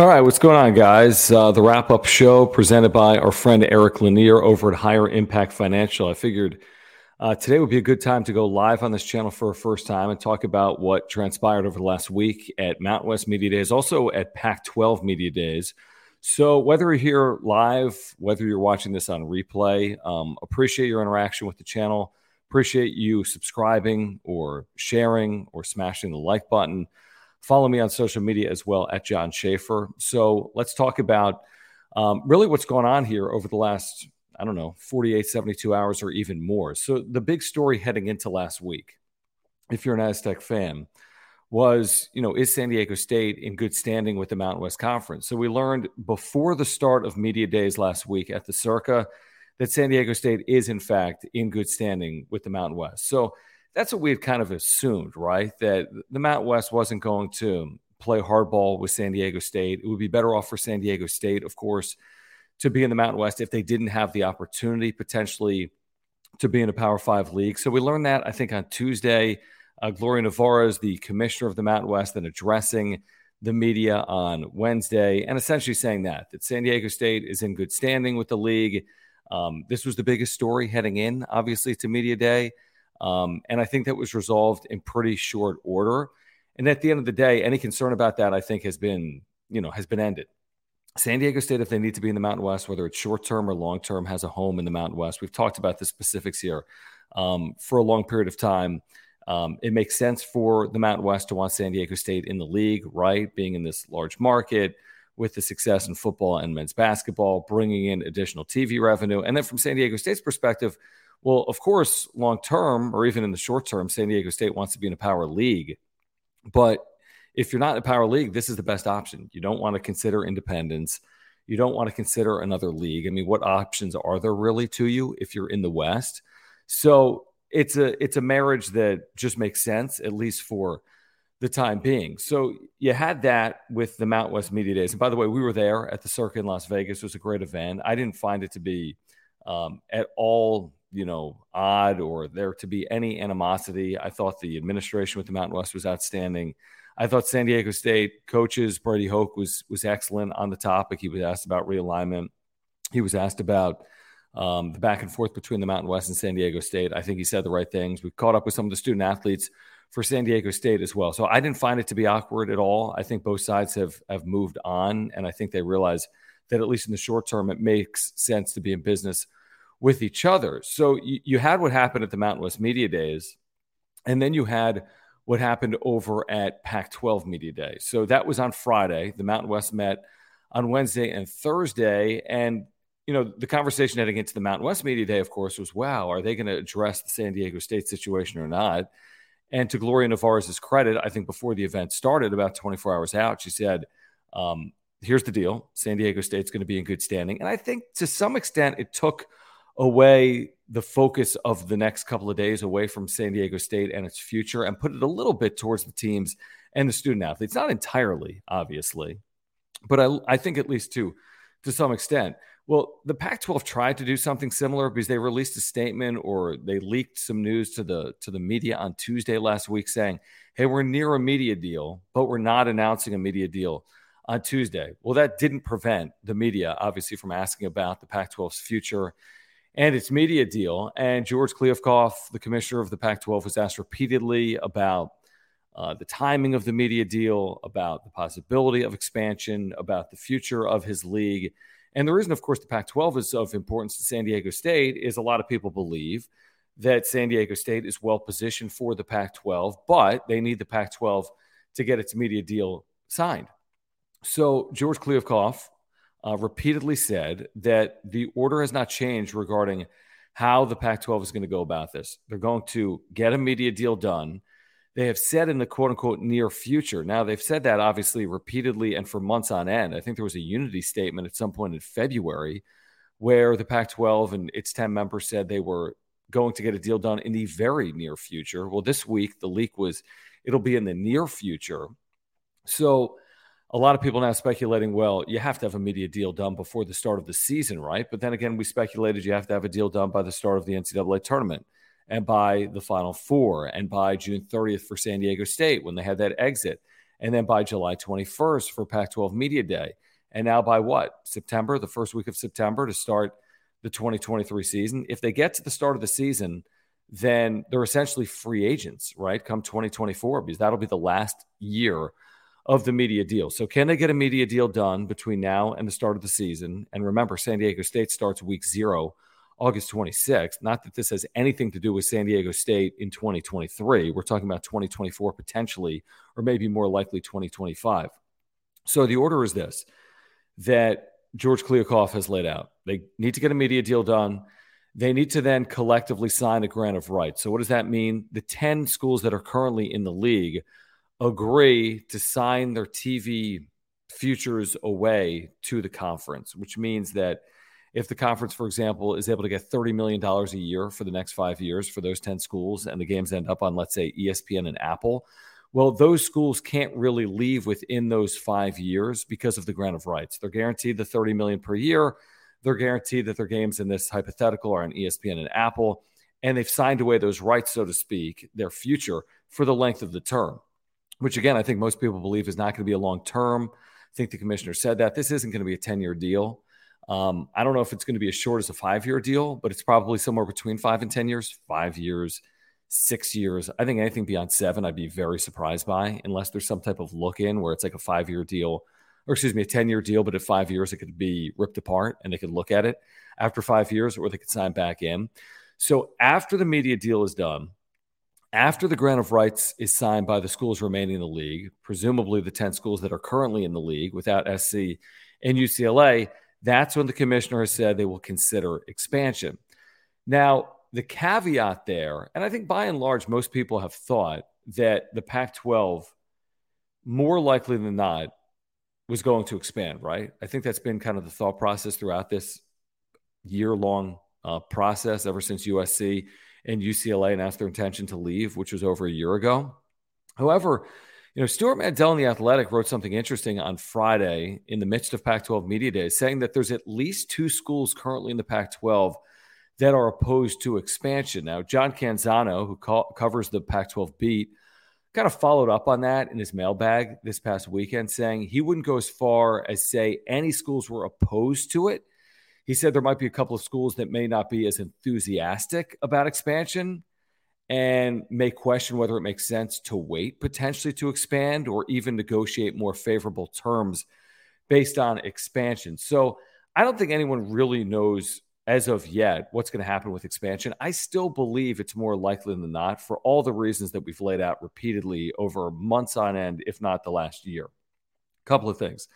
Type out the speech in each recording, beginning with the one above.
All right, what's going on, guys? Uh, the wrap up show presented by our friend Eric Lanier over at Higher Impact Financial. I figured uh, today would be a good time to go live on this channel for a first time and talk about what transpired over the last week at Mountain West Media Days, also at Pac 12 Media Days. So, whether you're here live, whether you're watching this on replay, um, appreciate your interaction with the channel. Appreciate you subscribing or sharing or smashing the like button. Follow me on social media as well at Jon Schaeffer. So let's talk about um, really what's going on here over the last, I don't know, 48, 72 hours or even more. So the big story heading into last week, if you're an Aztec fan, was, you know, is San Diego State in good standing with the Mountain West Conference? So we learned before the start of media days last week at the Circa that San Diego State is, in fact, in good standing with the Mountain West. So that's what we had kind of assumed, right? That the Mountain West wasn't going to play hardball with San Diego State. It would be better off for San Diego State, of course, to be in the Mountain West if they didn't have the opportunity potentially to be in a Power Five league. So we learned that, I think, on Tuesday. Uh, Gloria Nevarez is the commissioner of the Mountain West and addressing the media on Wednesday and essentially saying that, that San Diego State is in good standing with the league. Um, this was the biggest story heading in, obviously, to Media Day. Um, and I think that was resolved in pretty short order. And at the end of the day, any concern about that, I think, has been, you know, has been ended. San Diego State, if they need to be in the Mountain West, whether it's short term or long term, has a home in the Mountain West. We've talked about the specifics here um, for a long period of time. Um, it makes sense for the Mountain West to want San Diego State in the league, right? Being in this large market with the success in football and men's basketball, bringing in additional TV revenue. And then from San Diego State's perspective, well, of course, long term or even in the short term, San Diego State wants to be in a power league. But if you're not in a power league, this is the best option. You don't want to consider independence. You don't want to consider another league. I mean, what options are there really to you if you're in the West? So it's a it's a marriage that just makes sense, at least for the time being. So you had that with the Mount West Media Days. And by the way, we were there at the Circa in Las Vegas. It was a great event. I didn't find it to be um, at all you know, odd or there to be any animosity. I thought the administration with the Mountain West was outstanding. I thought San Diego State coaches Brady Hoke was was excellent on the topic. He was asked about realignment. He was asked about um, the back and forth between the Mountain West and San Diego State. I think he said the right things. We caught up with some of the student athletes for San Diego State as well. So I didn't find it to be awkward at all. I think both sides have have moved on, and I think they realize that at least in the short term, it makes sense to be in business with each other. So you, you had what happened at the Mountain West Media Days, and then you had what happened over at Pac 12 Media Day. So that was on Friday. The Mountain West met on Wednesday and Thursday. And, you know, the conversation heading into the Mountain West Media Day, of course, was wow, are they going to address the San Diego State situation or not? And to Gloria Nevarez's credit, I think before the event started, about 24 hours out, she said, um, here's the deal San Diego State's going to be in good standing. And I think to some extent, it took – away the focus of the next couple of days away from San Diego State and its future and put it a little bit towards the teams and the student athletes. Not entirely, obviously, but I, I think at least to to some extent. Well, the Pac-12 tried to do something similar because they released a statement or they leaked some news to the to the media on Tuesday last week saying, "Hey, we're near a media deal, but we're not announcing a media deal on Tuesday." Well, that didn't prevent the media obviously from asking about the Pac-12's future and its media deal. And George Kliavkoff, the commissioner of the Pac-12, was asked repeatedly about uh, the timing of the media deal, about the possibility of expansion, about the future of his league. And the reason, of course, the Pac 12 is of importance to San Diego State is a lot of people believe that San Diego State is well positioned for the Pac 12, but they need the Pac 12 to get its media deal signed. So George Kliavkoff uh, repeatedly said that the order has not changed regarding how the Pac 12 is going to go about this. They're going to get a media deal done they have said in the quote unquote near future. Now, they've said that obviously repeatedly and for months on end. I think there was a unity statement at some point in February where the Pac 12 and its 10 members said they were going to get a deal done in the very near future. Well, this week, the leak was it'll be in the near future. So, a lot of people now speculating, well, you have to have a media deal done before the start of the season, right? But then again, we speculated you have to have a deal done by the start of the NCAA tournament and by the Final Four, and by June 30th for San Diego State when they had that exit, and then by July 21st for Pac 12 Media Day. And now by what? September, the first week of September to start the 2023 season. If they get to the start of the season, then they're essentially free agents, right? Come 2024, because that'll be the last year of the media deal. So, can they get a media deal done between now and the start of the season? And remember, San Diego State starts week zero August 26th. Not that this has anything to do with San Diego State in 2023. We're talking about 2024 potentially, or maybe more likely 2025. So the order is this that George Kliavkoff has laid out. They need to get a media deal done. They need to then collectively sign a grant of rights. So, what does that mean? The 10 schools that are currently in the league agree to sign their TV futures away to the conference, which means that if the conference, for example, is able to get $30 million a year for the next five years for those 10 schools and the games end up on, let's say, ESPN and Apple, well, those schools can't really leave within those five years because of the grant of rights. They're guaranteed the 30 million per year. They're guaranteed that their games in this hypothetical are on ESPN and Apple, and they've signed away those rights, so to speak, their future for the length of the term, which again, I think most people believe is not going to be a long term. I think the commissioner said that this isn't going to be a 10 year deal. Um, I don't know if it's going to be as short as a five year deal, but it's probably somewhere between five and 10 years, five years, six years. I think anything beyond seven, I'd be very surprised by, unless there's some type of look in where it's like a five year deal, or excuse me, a 10 year deal, but at five years, it could be ripped apart and they could look at it after five years, or they could sign back in. So after the media deal is done, after the grant of rights is signed by the schools remaining in the league, presumably the 10 schools that are currently in the league without SC and UCLA, that's when the commissioner has said they will consider expansion. Now, the caveat there, and I think by and large, most people have thought that the Pac 12, more likely than not, was going to expand, right? I think that's been kind of the thought process throughout this year long uh, process ever since USC and UCLA announced their intention to leave, which was over a year ago. However, you know, Stewart Mandel in The Athletic wrote something interesting on Friday in the midst of Pac 12 Media Day, saying that there's at least two schools currently in the Pac 12 that are opposed to expansion. Now, John Canzano, who co- covers the Pac 12 beat, kind of followed up on that in his mailbag this past weekend, saying he wouldn't go as far as say any schools were opposed to it. He said there might be a couple of schools that may not be as enthusiastic about expansion and may question whether it makes sense to wait potentially to expand or even negotiate more favorable terms based on expansion. So I don't think anyone really knows as of yet what's going to happen with expansion. I still believe it's more likely than not for all the reasons that we've laid out repeatedly over months on end, if not the last year. A couple of things.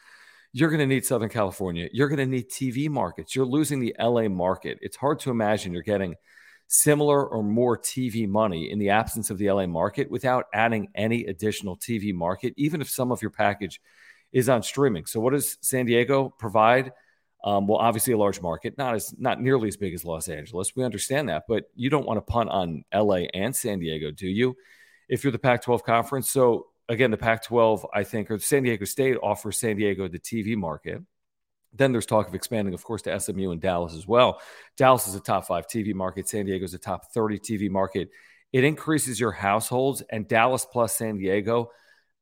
You're going to need Southern California. You're going to need TV markets. You're losing the LA market. It's hard to imagine you're getting – similar or more TV money in the absence of the LA market without adding any additional TV market, even if some of your package is on streaming. So, what does San Diego provide? Um, well, obviously a large market, not as not nearly as big as Los Angeles. We understand that, but you don't want to punt on LA and San Diego, do you? If you're the Pac-12 conference, so again, the Pac 12, I think, or San Diego State offers San Diego the TV market. Then there's talk of expanding, of course, to SMU and Dallas as well. Dallas is a top five TV market. San Diego is a top 30 TV market. It increases your households, and Dallas plus San Diego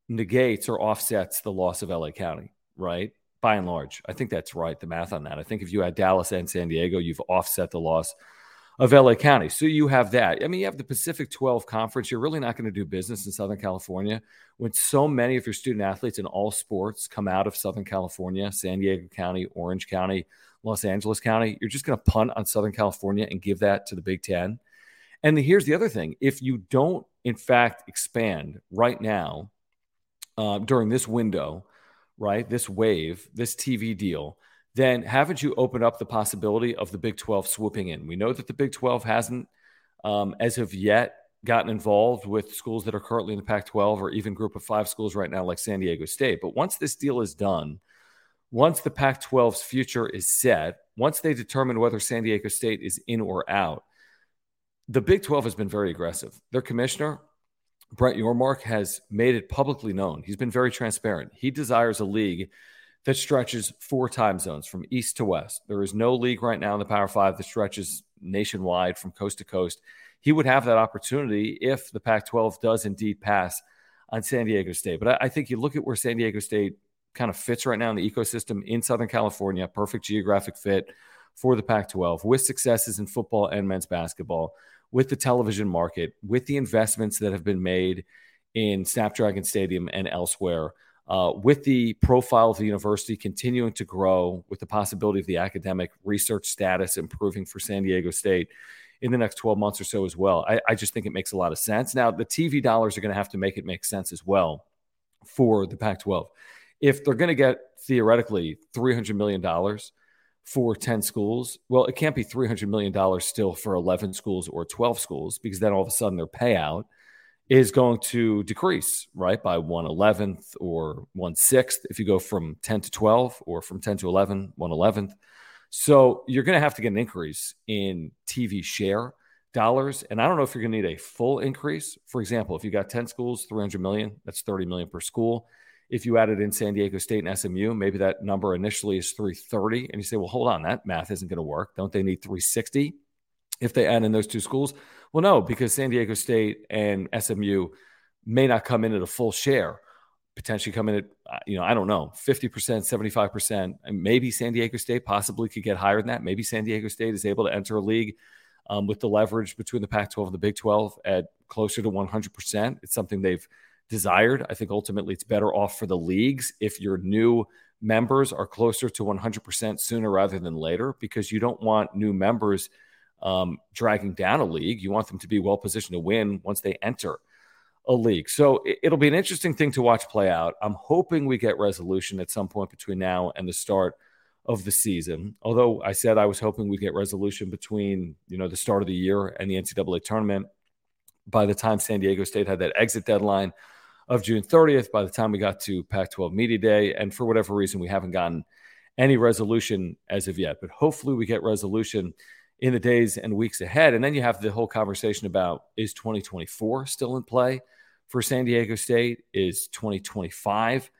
negates or offsets the loss of LA County, right? By and large. I think that's right, the math on that. I think if you had Dallas and San Diego, you've offset the loss of LA County. So you have that. I mean, you have the Pacific 12 Conference. You're really not going to do business in Southern California when so many of your student athletes in all sports come out of Southern California, San Diego County, Orange County, Los Angeles County. You're just going to punt on Southern California and give that to the Big Ten. And here's the other thing if you don't, in fact, expand right now uh, during this window, right, this wave, this TV deal, then haven't you opened up the possibility of the Big 12 swooping in? We know that the Big 12 hasn't, um, as of yet, gotten involved with schools that are currently in the Pac 12 or even group of five schools right now, like San Diego State. But once this deal is done, once the Pac 12's future is set, once they determine whether San Diego State is in or out, the Big 12 has been very aggressive. Their commissioner, Brett Yormark, has made it publicly known. He's been very transparent. He desires a league that stretches four time zones from east to west. There is no league right now in the Power Five that stretches nationwide from coast to coast. He would have that opportunity if the Pac 12 does indeed pass on San Diego State. But I, I think you look at where San Diego State kind of fits right now in the ecosystem in Southern California, perfect geographic fit for the Pac 12 with successes in football and men's basketball with the television market, with the investments that have been made in Snapdragon Stadium and elsewhere, uh, with the profile of the university continuing to grow, with the possibility of the academic research status improving for San Diego State in the next 12 months or so as well. I, I just think it makes a lot of sense. Now, the TV dollars are going to have to make it make sense as well for the Pac 12. If they're going to get theoretically $300 million for 10 schools. Well, it can't be $300 million still for 11 schools or 12 schools because then all of a sudden their payout is going to decrease, right, by 1 11th or 1 6th if you go from 10 to 12 or from 10 to 11, 1 11th. So you're going to have to get an increase in TV share dollars. And I don't know if you're going to need a full increase. For example, if you got 10 schools, 300 million, that's 30 million per school. If you added in San Diego State and SMU, maybe that number initially is 330. And you say, well, hold on, that math isn't going to work. Don't they need 360 if they add in those two schools? Well, no, because San Diego State and SMU may not come in at a full share, potentially come in at, uh, you know, I don't know, 50%, 75%. And maybe San Diego State possibly could get higher than that. Maybe San Diego State is able to enter a league um, with the leverage between the Pac 12 and the Big 12 at closer to 100%. It's something they've desired. I think ultimately it's better off for the leagues if your new members are closer to 100% sooner rather than later because you don't want new members um, dragging down a league. You want them to be well positioned to win once they enter a league. So it'll be an interesting thing to watch play out. I'm hoping we get resolution at some point between now and the start of the season. Although I said I was hoping we'd get resolution between, you know, the start of the year and the NCAA tournament. By the time San Diego State had that exit deadline, of June 30th by the time we got to Pac 12 Media Day. And for whatever reason, we haven't gotten any resolution as of yet. But hopefully, we get resolution in the days and weeks ahead. And then you have the whole conversation about is 2024 still in play for San Diego State? Is 2025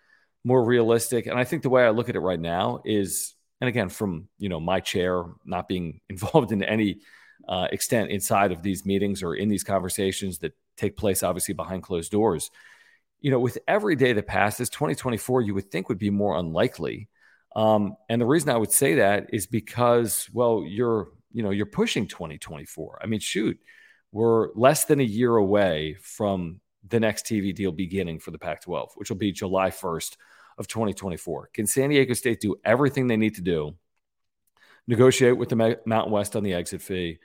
more realistic? And I think the way I look at it right now is, and again, from you know my chair, not being involved in any uh, extent inside of these meetings or in these conversations that take place obviously behind closed doors you know, with every day that passes, 2024 you would think would be more unlikely. Um, and the reason I would say that is because, well, you're, you know, you're pushing 2024. I mean, shoot, we're less than a year away from the next TV deal beginning for the Pac 12, which will be July 1st of 2024. Can San Diego State do everything they need to do? Negotiate with the Mountain West on the exit fee,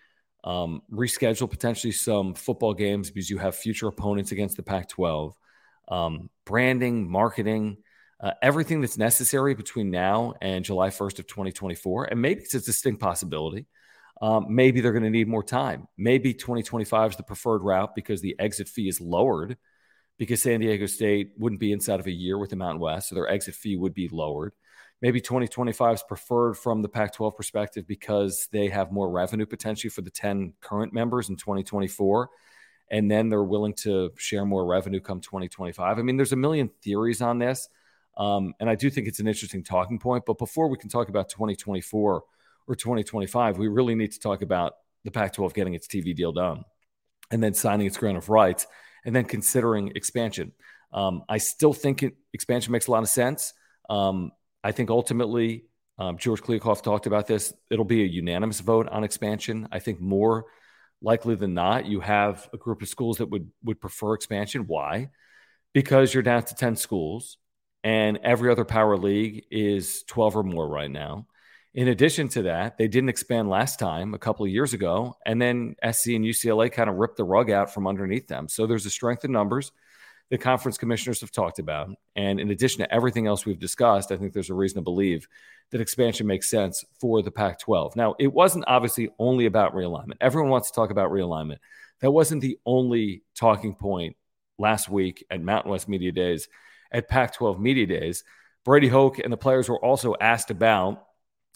um, reschedule potentially some football games because you have future opponents against the Pac 12 um, branding, marketing, uh, everything that's necessary between now and July 1st of 2024. And maybe it's a distinct possibility. Um, maybe they're going to need more time. Maybe 2025 is the preferred route because the exit fee is lowered because San Diego State wouldn't be inside of a year with the Mountain West, so their exit fee would be lowered. Maybe 2025 is preferred from the Pac 12 perspective because they have more revenue potentially for the 10 current members in 2024 and then they're willing to share more revenue come 2025. I mean, there's a million theories on this. Um, and I do think it's an interesting talking point. But before we can talk about 2024 or 2025, we really need to talk about the Pac 12 getting its TV deal done and then signing its grant of rights and then considering expansion. Um, I still think it, expansion makes a lot of sense. Um, I think ultimately, um, George Kliavkoff talked about this. It'll be a unanimous vote on expansion. I think more likely than not, you have a group of schools that would would prefer expansion. Why? Because you're down to ten schools, and every other power league is twelve or more right now. In addition to that, they didn't expand last time a couple of years ago, and then SC and UCLA kind of ripped the rug out from underneath them. So there's a strength in numbers the conference commissioners have talked about. And in addition to everything else we've discussed, I think there's a reason to believe that expansion makes sense for the Pac 12. Now, it wasn't obviously only about realignment. Everyone wants to talk about realignment. That wasn't the only talking point last week at Mountain West Media Days, at Pac 12 Media Days. Brady Hoke and the players were also asked about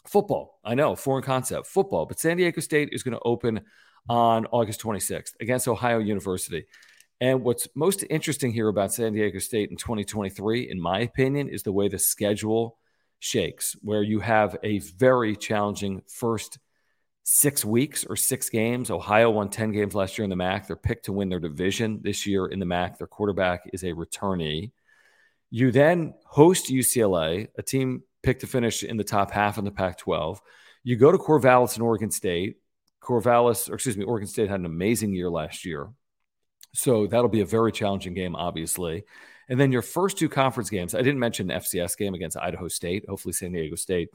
football. I know, foreign concept, football, but San Diego State is going to open on August 26th against Ohio University. And what's most interesting here about San Diego State in 2023, in my opinion, is the way the schedule shakes, where you have a very challenging first six weeks or six games. Ohio won 10 games last year in the MAC. They're picked to win their division this year in the MAC. Their quarterback is a returnee. You then host UCLA, a team picked to finish in the top half in the Pac 12. You go to Corvallis and Oregon State. Corvallis, or excuse me, Oregon State had an amazing year last year. So that'll be a very challenging game, obviously. And then your first two conference games, I didn't mention the FCS game against Idaho State. Hopefully, San Diego State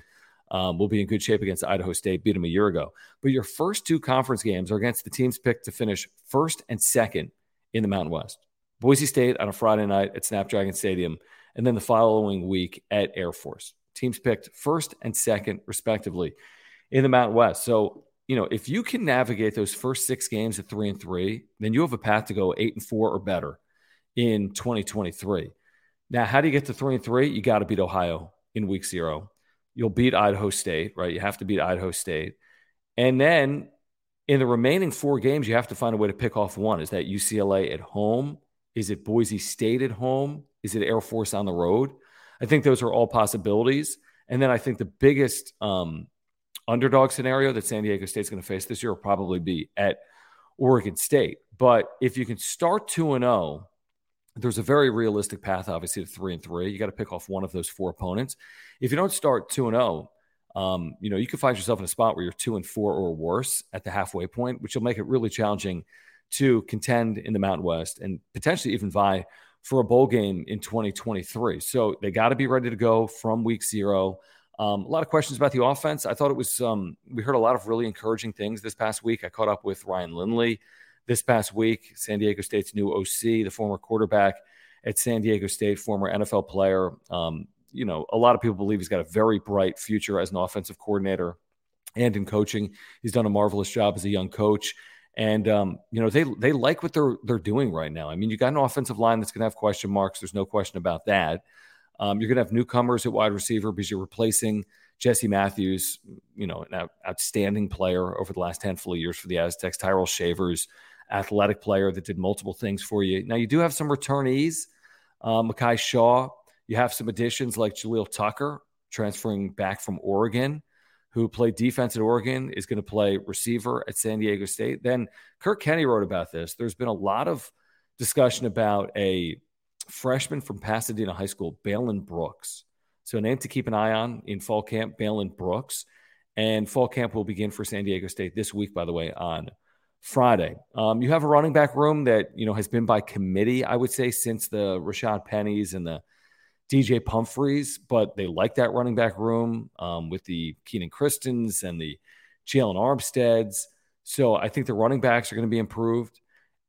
um, will be in good shape against Idaho State, beat them a year ago. But your first two conference games are against the teams picked to finish first and second in the Mountain West. Boise State on a Friday night at Snapdragon Stadium, and then the following week at Air Force. Teams picked first and second, respectively, in the Mountain West. So you know, if you can navigate those first six games at three and three, then you have a path to go eight and four or better in 2023. Now, how do you get to three and three? You got to beat Ohio in week zero. You'll beat Idaho State, right? You have to beat Idaho State. And then in the remaining four games, you have to find a way to pick off one. Is that UCLA at home? Is it Boise State at home? Is it Air Force on the road? I think those are all possibilities. And then I think the biggest um, underdog scenario that San Diego State's going to face this year will probably be at Oregon State. But if you can start 2 and 0, there's a very realistic path, obviously, to 3 and 3. You got to pick off one of those four opponents. If you don't start 2 and 0, um, you know, you can find yourself in a spot where you're 2 and 4 or worse at the halfway point, which will make it really challenging to contend in the Mountain West and potentially even vie for a bowl game in 2023. So they got to be ready to go from week 0. Um, a lot of questions about the offense. I thought it was, um, we heard a lot of really encouraging things this past week. I caught up with Ryan Lindley this past week, San Diego State's new OC, the former quarterback at San Diego State, former NFL player. Um, you know, a lot of people believe he's got a very bright future as an offensive coordinator and in coaching. He's done a marvelous job as a young coach. And um, you know they they like what they're they're doing right now. I mean, you got an offensive line that's going to have question marks. There's no question about that. Um, you're going to have newcomers at wide receiver because you're replacing Jesse Matthews, you know, an outstanding player over the last handful of years for the Aztecs. Tyrell Shavers, athletic player that did multiple things for you. Now you do have some returnees, uh, Mekhi Shaw. You have some additions like Jaleel Tucker transferring back from Oregon, who played defense at Oregon, is going to play receiver at San Diego State. Then Kirk Kenney wrote about this. There's been a lot of discussion about a freshman from Pasadena High School, Balin Brooks. So, a name to keep an eye on in fall camp, Balin Brooks. And fall camp will begin for San Diego State this week, by the way, on Friday. Um, you have a running back room that you know has been by committee, I would say, since the Rashaad Pennys and the DJ Pumphreys, but they like that running back room um, with the Kenan Christons and the Jaylon Armsteads. So I think the running backs are going to be improved.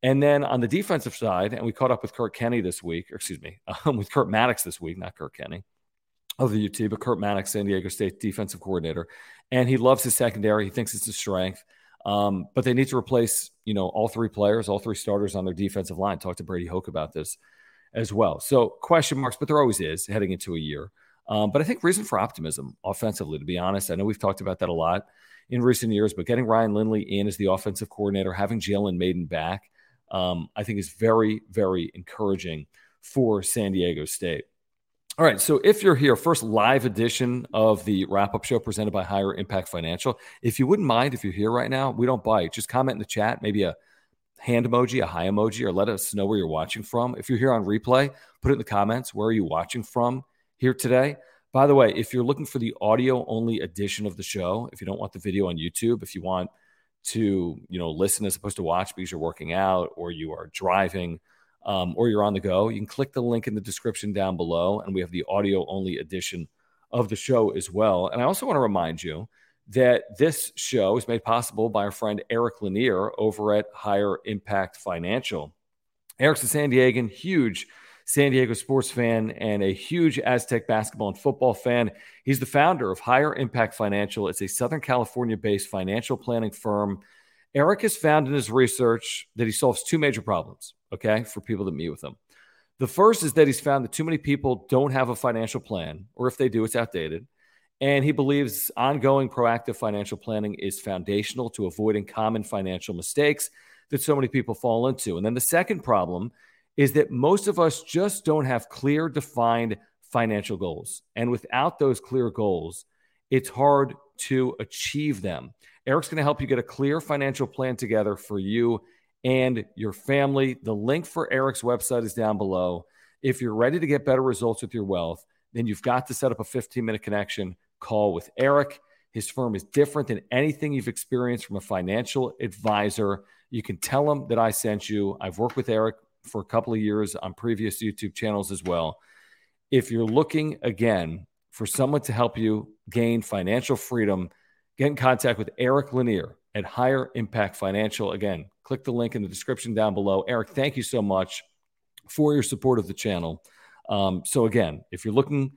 And then on the defensive side, and we caught up with Kurt Kenney this week, or excuse me, um, with Kurt Mattix this week, not Kurt Kenney of the UT, but Kurt Mattix, San Diego State defensive coordinator. And he loves his secondary. He thinks it's a strength. Um, but they need to replace, you know, all three players, all three starters on their defensive line. Talk to Brady Hoke about this as well. So question marks, but there always is heading into a year. Um, but I think reason for optimism offensively, to be honest. I know we've talked about that a lot in recent years, but getting Ryan Lindley in as the offensive coordinator, having Jalen Mayden back, um, I think is very, very encouraging for San Diego State. All right. So if you're here, first live edition of the wrap up show presented by Higher Impact Financial. If you wouldn't mind, if you're here right now, we don't bite. Just comment in the chat, maybe a hand emoji, a high emoji, or let us know where you're watching from. If you're here on replay, put it in the comments. Where are you watching from here today? By the way, if you're looking for the audio only edition of the show, if you don't want the video on YouTube, if you want to, you know, listen as opposed to watch because you're working out or you are driving, um, or you're on the go, you can click the link in the description down below, and we have the audio only edition of the show as well. And I also want to remind you that this show is made possible by our friend Eric Lanier over at Higher Impact Financial. Eric's a San Diegan, huge San Diego sports fan and a huge Aztec basketball and football fan. He's the founder of Higher Impact Financial. It's a Southern California based financial planning firm. Eric has found in his research that he solves two major problems okay, for people that meet with him. The first is that he's found that too many people don't have a financial plan, or if they do, it's outdated. And he believes ongoing proactive financial planning is foundational to avoiding common financial mistakes that so many people fall into. And then the second problem is that most of us just don't have clear, defined financial goals. And without those clear goals, it's hard to achieve them. Eric's going to help you get a clear financial plan together for you and your family. The link for Eric's website is down below. If you're ready to get better results with your wealth, then you've got to set up a 15 minute connection call with Eric. His firm is different than anything you've experienced from a financial advisor. You can tell him that I sent you. I've worked with Eric for a couple of years on previous YouTube channels as well. If you're looking again for someone to help you gain financial freedom, get in contact with Eric Lanier at Higher Impact Financial. Again, click the link in the description down below. Eric, thank you so much for your support of the channel. Um, so, again, if you're looking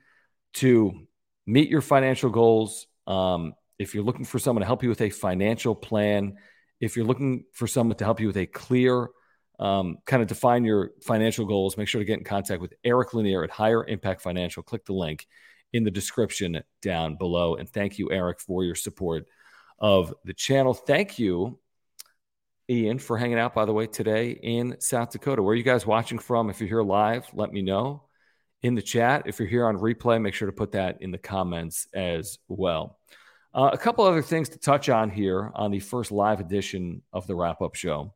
to meet your financial goals, um, if you're looking for someone to help you with a financial plan, if you're looking for someone to help you with a clear, um, kind of define your financial goals, make sure to get in contact with Eric Lanier at Higher Impact Financial. Click the link in the description down below. And thank you, Eric, for your support of the channel. Thank you Ian, for hanging out, by the way, today in South Dakota. Where are you guys watching from? If you're here live, let me know in the chat. If you're here on replay, make sure to put that in the comments as well. Uh, a couple other things to touch on here on the first live edition of the wrap up show.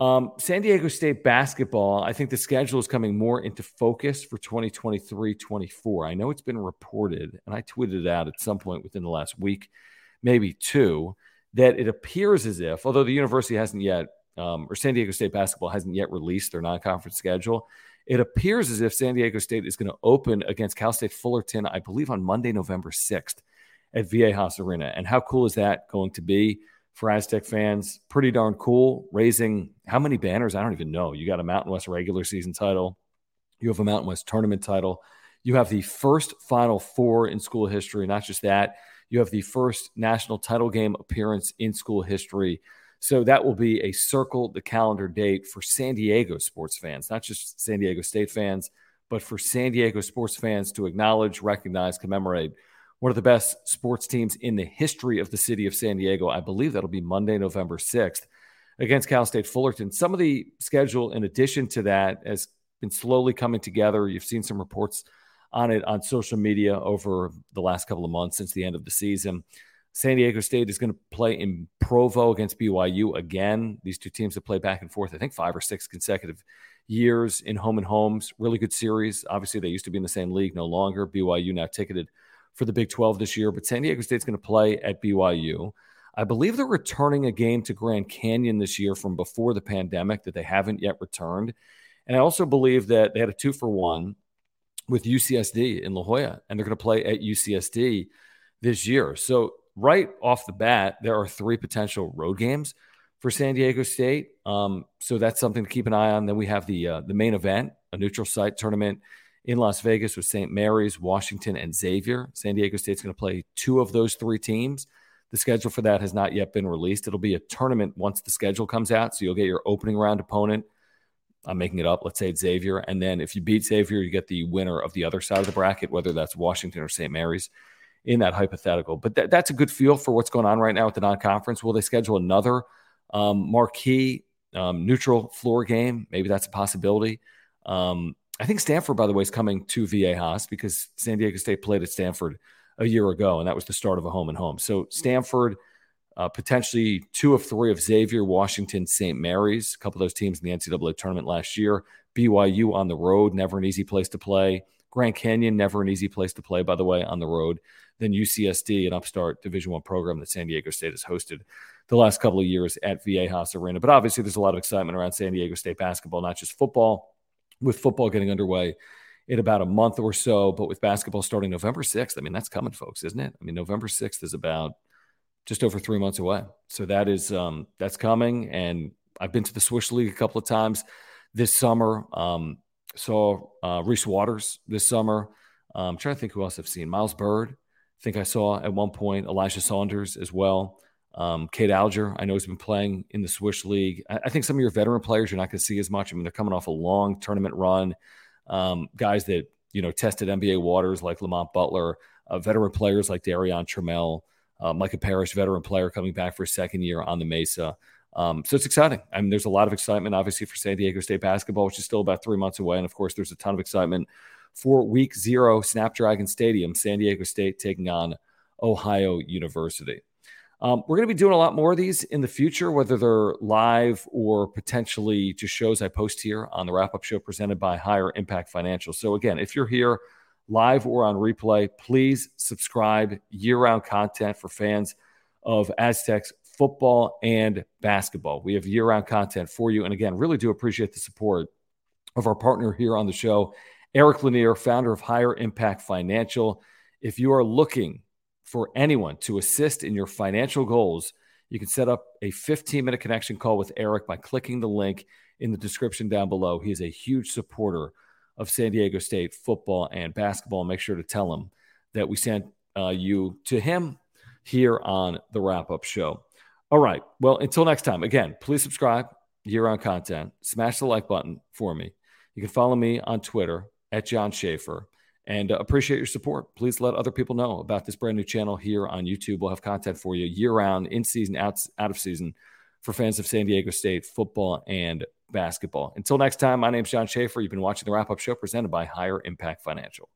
Um, San Diego State basketball, I think the schedule is coming more into focus for 2023 24. I know it's been reported, and I tweeted it out at some point within the last week, maybe two that it appears as if, although the university hasn't yet, um, or San Diego State basketball hasn't yet released their non conference schedule, it appears as if San Diego State is going to open against Cal State Fullerton, I believe, on Monday, November 6th at Viejas Arena. And how cool is that going to be for Aztec fans? Pretty darn cool. Raising how many banners? I don't even know. You got a Mountain West regular season title, you have a Mountain West tournament title, you have the first Final Four in school history. Not just that, you have the first national title game appearance in school history. So that will be a circle the calendar date for San Diego sports fans, not just San Diego State fans, but for San Diego sports fans to acknowledge, recognize, commemorate one of the best sports teams in the history of the city of San Diego. I believe that'll be Monday, November 6th against Cal State Fullerton. Some of the schedule, in addition to that, has been slowly coming together. You've seen some reports on it on social media over the last couple of months since the end of the season. San Diego State is going to play in Provo against BYU again. These two teams have played back and forth, I think, five or six consecutive years in home and homes. Really good series. Obviously, they used to be in the same league, no longer. BYU now ticketed for the Big 12 this year, but San Diego State's going to play at BYU. I believe they're returning a game to Grand Canyon this year from before the pandemic that they haven't yet returned. And I also believe that they had a two for one with UCSD in La Jolla, and they're going to play at UCSD this year. So, right off the bat, there are three potential road games for San Diego State. Um, so that's something to keep an eye on. Then we have the uh, the main event, a neutral site tournament in Las Vegas with St. Mary's, Washington, and Xavier. San Diego State's going to play two of those three teams. The schedule for that has not yet been released. It'll be a tournament once the schedule comes out. So you'll get your opening round opponent I'm making it up. Let's say it's Xavier. And then if you beat Xavier, you get the winner of the other side of the bracket, whether that's Washington or St. Mary's in that hypothetical. But that's a good feel for what's going on right now with the non conference. Will they schedule another um, marquee um, neutral floor game. Maybe that's a possibility. Um, I think Stanford, by the way, is coming to Viejas because San Diego State played at Stanford a year ago, and that was the start of a home and home. So Stanford, uh, potentially two of three of Xavier, Washington, St. Mary's, a couple of those teams in the NCAA tournament last year. BYU on the road, never an easy place to play. Grand Canyon, never an easy place to play, by the way, on the road. Then UCSD, an upstart Division One program that San Diego State has hosted the last couple of years at Viejas Arena. But obviously, there's a lot of excitement around San Diego State basketball, not just football, with football getting underway in about a month or so, but with basketball starting November 6th. I mean, that's coming, folks, isn't it? I mean, November 6th is about just over three months away. So that is um, that's coming. And I've been to the Swish League a couple of times this summer. Um, saw uh, Reese Waters this summer. Um, I'm trying to think who else I've seen. Miles Byrd, I think I saw at one point. Elijah Saunders as well. Um, Cade Alger, I know he's been playing in the Swish League. I, I, think some of your veteran players you're not going to see as much. I mean, they're coming off a long tournament run. Um, guys that you know tested NBA waters like Lamont Butler, uh, veteran players like Darrion Trammell, uh, Micah Parrish, veteran player coming back for a second year on the Mesa. Um, so it's exciting. I mean, there's a lot of excitement, obviously, for San Diego State basketball, which is still about three months away. And of course, there's a ton of excitement for week zero, Snapdragon Stadium, San Diego State taking on Ohio University. Um, we're going to be doing a lot more of these in the future, whether they're live or potentially just shows I post here on the wrap up show presented by Higher Impact Financial. So, again, if you're here live or on replay, please subscribe year round content for fans of Aztecs football and basketball. We have year round content for you. And again, really do appreciate the support of our partner here on the show, Eric Lanier, founder of Higher Impact Financial. If you are looking for anyone to assist in your financial goals, you can set up a 15 minute connection call with Eric by clicking the link in the description down below. He is a huge supporter of San Diego State football and basketball. Make sure to tell him that we sent uh, you to him here on the wrap up show. All right. Well, until next time, again, please subscribe, year round content, smash the like button for me. You can follow me on Twitter at Jon Schaeffer and uh, appreciate your support. Please let other people know about this brand new channel here on YouTube. We'll have content for you year round, in season, out, out of season for fans of San Diego State football and basketball. Until next time, my name is Jon Schaeffer. You've been watching the wrap up show presented by Higher Impact Financial.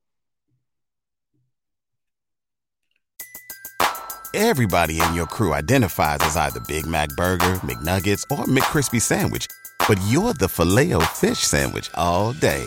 Everybody in your crew identifies as either Big Mac Burger, McNuggets, or McCrispy Sandwich, but you're the filet fish Sandwich all day